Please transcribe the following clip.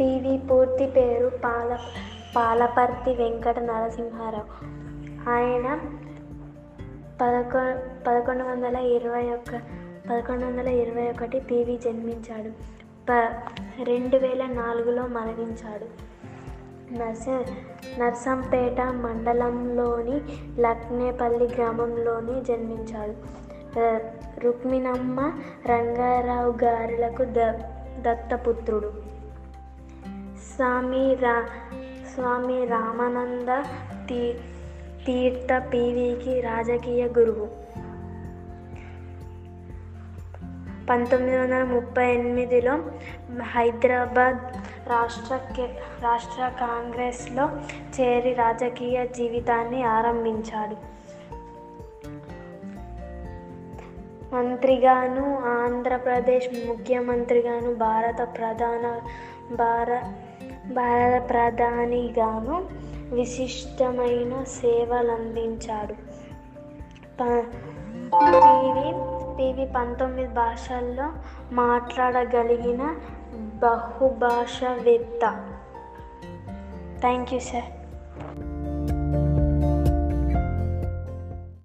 PV పూర్తి పేరు పాల పాలపర్తి వెంకట నరసింహారావు. ఆయన పదకొ పదకొండు వందల ఇరవై ఒక్క పదకొండు వందల ఇరవై ఒకటి పివి జన్మించాడు. ప రెండు వేల నాలుగులో మరణించాడు. నర్స నర్సంపేట మండలంలోని లక్నేపల్లి గ్రామంలోని జన్మించాడు. రుక్మిణమ్మ రంగారావు గారులకు ద దత్తపుత్రుడు. స్వామి రా స్వామి రామానంద తీ తీర్థ పీవీకి రాజకీయ గురువు. పంతొమ్మిది వందల ముప్పై ఎనిమిదిలో హైదరాబాద్ రాష్ట్ర కే- రాష్ట్ర కాంగ్రెస్లో చేరి రాజకీయ జీవితాన్ని ఆరంభించాడు. మంత్రిగాను ఆంధ్రప్రదేశ్ ముఖ్యమంత్రిగాను భారత ప్రధాన భారత భారత ప్రధానిగాను విశిష్టమైన సేవలందించాడు. ప- పివి పివి పంతొమ్మిది భాషల్లో మాట్లాడగలిగిన బహుభాషావేత్త. Thank you sir.